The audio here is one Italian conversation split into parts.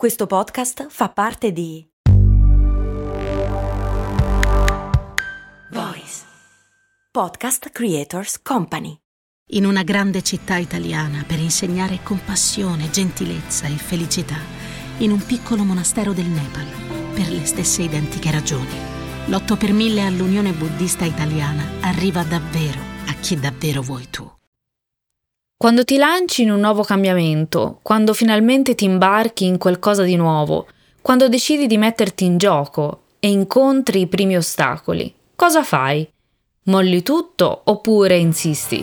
Questo podcast fa parte di Voice Podcast Creators Company. In una grande città italiana per insegnare compassione, gentilezza e felicità, in un piccolo monastero del Nepal, per le stesse identiche ragioni. L'8 per 1000 all'Unione Buddista Italiana arriva davvero a chi davvero vuoi tu. Quando ti lanci in un nuovo cambiamento, quando finalmente ti imbarchi in qualcosa di nuovo, quando decidi di metterti in gioco e incontri i primi ostacoli, cosa fai? Molli tutto oppure insisti?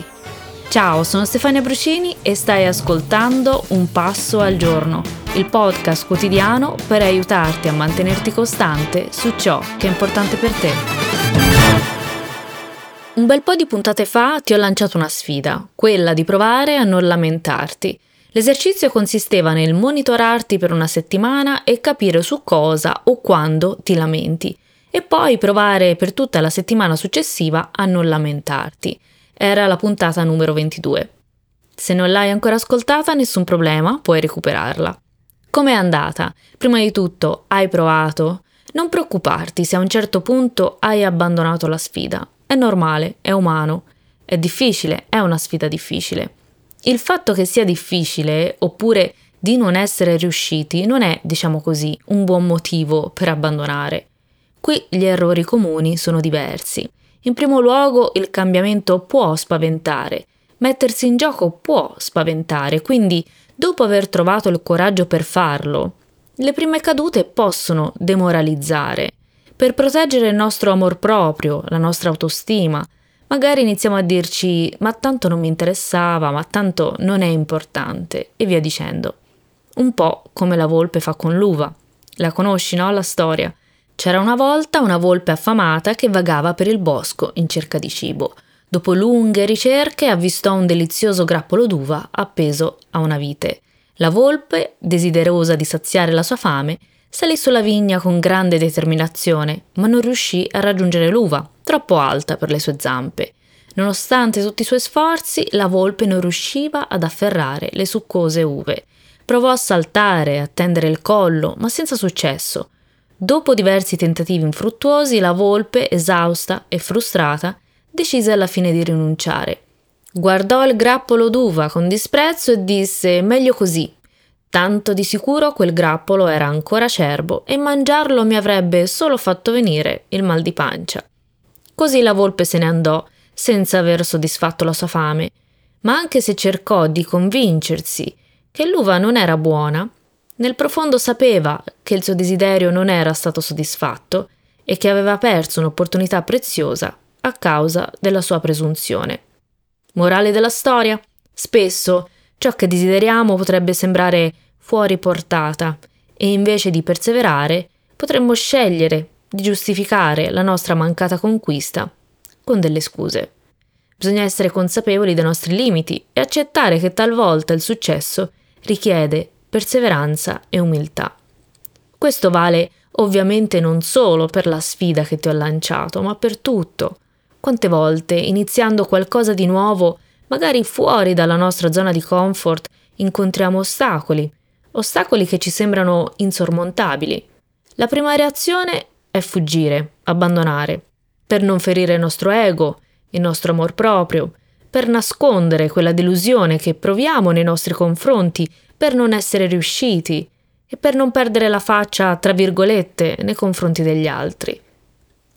Ciao, sono Stefania Brucini e stai ascoltando Un passo al giorno, il podcast quotidiano per aiutarti a mantenerti costante su ciò che è importante per te. Un bel po' di puntate fa ti ho lanciato una sfida, quella di provare a non lamentarti. L'esercizio consisteva nel monitorarti per una settimana e capire su cosa o quando ti lamenti, e poi provare per tutta la settimana successiva a non lamentarti. Era la puntata numero 22. Se non l'hai ancora ascoltata, nessun problema, puoi recuperarla. Com'è andata? Prima di tutto, hai provato? Non preoccuparti se a un certo punto hai abbandonato la sfida. È normale, è umano, è difficile, è una sfida difficile. Il fatto che sia difficile, oppure di non essere riusciti, non è, diciamo così, un buon motivo per abbandonare. Qui gli errori comuni sono diversi. In primo luogo il cambiamento può spaventare, mettersi in gioco può spaventare, quindi dopo aver trovato il coraggio per farlo, le prime cadute possono demoralizzare per proteggere il nostro amor proprio, la nostra autostima. Magari iniziamo a dirci ma tanto non mi interessava, ma tanto non è importante e via dicendo. Un po' come la volpe fa con l'uva. La conosci, no? La storia. C'era una volta una volpe affamata che vagava per il bosco in cerca di cibo. Dopo lunghe ricerche avvistò un delizioso grappolo d'uva appeso a una vite. La volpe, desiderosa di saziare la sua fame, Salì sulla vigna con grande determinazione, ma non riuscì a raggiungere l'uva, troppo alta per le sue zampe. Nonostante tutti i suoi sforzi, la volpe non riusciva ad afferrare le succose uve. Provò a saltare, a tendere il collo, ma senza successo. Dopo diversi tentativi infruttuosi, la volpe, esausta e frustrata, decise alla fine di rinunciare. Guardò il grappolo d'uva con disprezzo e disse: Meglio così, Tanto di sicuro quel grappolo era ancora acerbo e mangiarlo mi avrebbe solo fatto venire il mal di pancia. Così la volpe se ne andò, senza aver soddisfatto la sua fame, ma anche se cercò di convincersi che l'uva non era buona, nel profondo sapeva che il suo desiderio non era stato soddisfatto e che aveva perso un'opportunità preziosa a causa della sua presunzione. Morale della storia? Spesso Ciò che desideriamo potrebbe sembrare fuori portata e invece di perseverare potremmo scegliere di giustificare la nostra mancata conquista con delle scuse. Bisogna essere consapevoli dei nostri limiti e accettare che talvolta il successo richiede perseveranza e umiltà. Questo vale ovviamente non solo per la sfida che ti ho lanciato, ma per tutto. Quante volte, iniziando qualcosa di nuovo, magari fuori dalla nostra zona di comfort incontriamo ostacoli, ostacoli che ci sembrano insormontabili. La prima reazione è fuggire, abbandonare, per non ferire il nostro ego, il nostro amor proprio, per nascondere quella delusione che proviamo nei nostri confronti, per non essere riusciti e per non perdere la faccia, tra virgolette, nei confronti degli altri.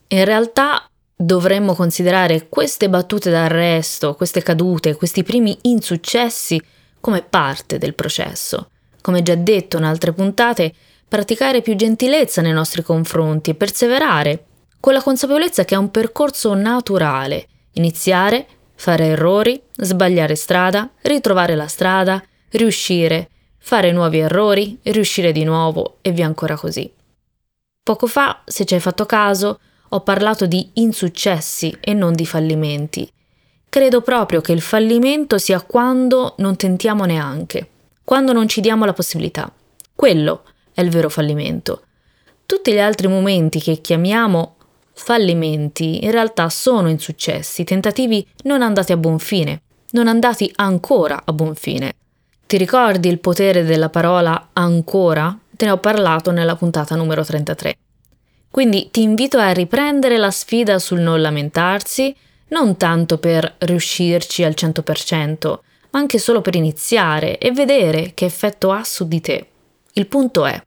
In realtà dovremmo considerare queste battute d'arresto, queste cadute, questi primi insuccessi come parte del processo. Come già detto in altre puntate, praticare più gentilezza nei nostri confronti e perseverare, con la consapevolezza che è un percorso naturale. Iniziare, fare errori, sbagliare strada, ritrovare la strada, riuscire, fare nuovi errori, riuscire di nuovo e via ancora così. Poco fa, se ci hai fatto caso, ho parlato di insuccessi e non di fallimenti. Credo proprio che il fallimento sia quando non tentiamo neanche, quando non ci diamo la possibilità. Quello è il vero fallimento. Tutti gli altri momenti che chiamiamo fallimenti in realtà sono insuccessi, tentativi non andati a buon fine, non andati ancora a buon fine. Ti ricordi il potere della parola ancora? Te ne ho parlato nella puntata numero 33. Quindi ti invito a riprendere la sfida sul non lamentarsi, non tanto per riuscirci al 100%, ma anche solo per iniziare e vedere che effetto ha su di te. Il punto è,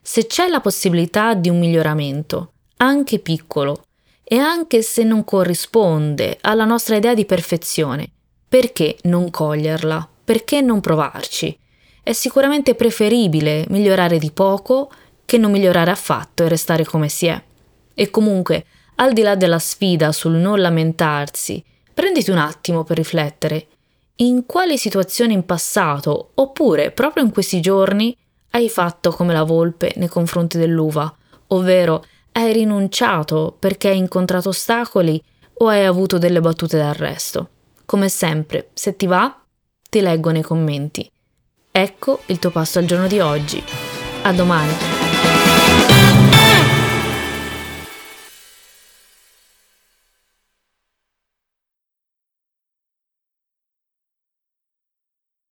se c'è la possibilità di un miglioramento, anche piccolo, e anche se non corrisponde alla nostra idea di perfezione, perché non coglierla? Perché non provarci? È sicuramente preferibile migliorare di poco che non migliorare affatto e restare come si è. E comunque, al di là della sfida sul non lamentarsi, prenditi un attimo per riflettere in quali situazioni in passato, oppure proprio in questi giorni, hai fatto come la volpe nei confronti dell'uva, ovvero hai rinunciato perché hai incontrato ostacoli o hai avuto delle battute d'arresto. Come sempre, se ti va, ti leggo nei commenti. Ecco il tuo passo al giorno di oggi. A domani!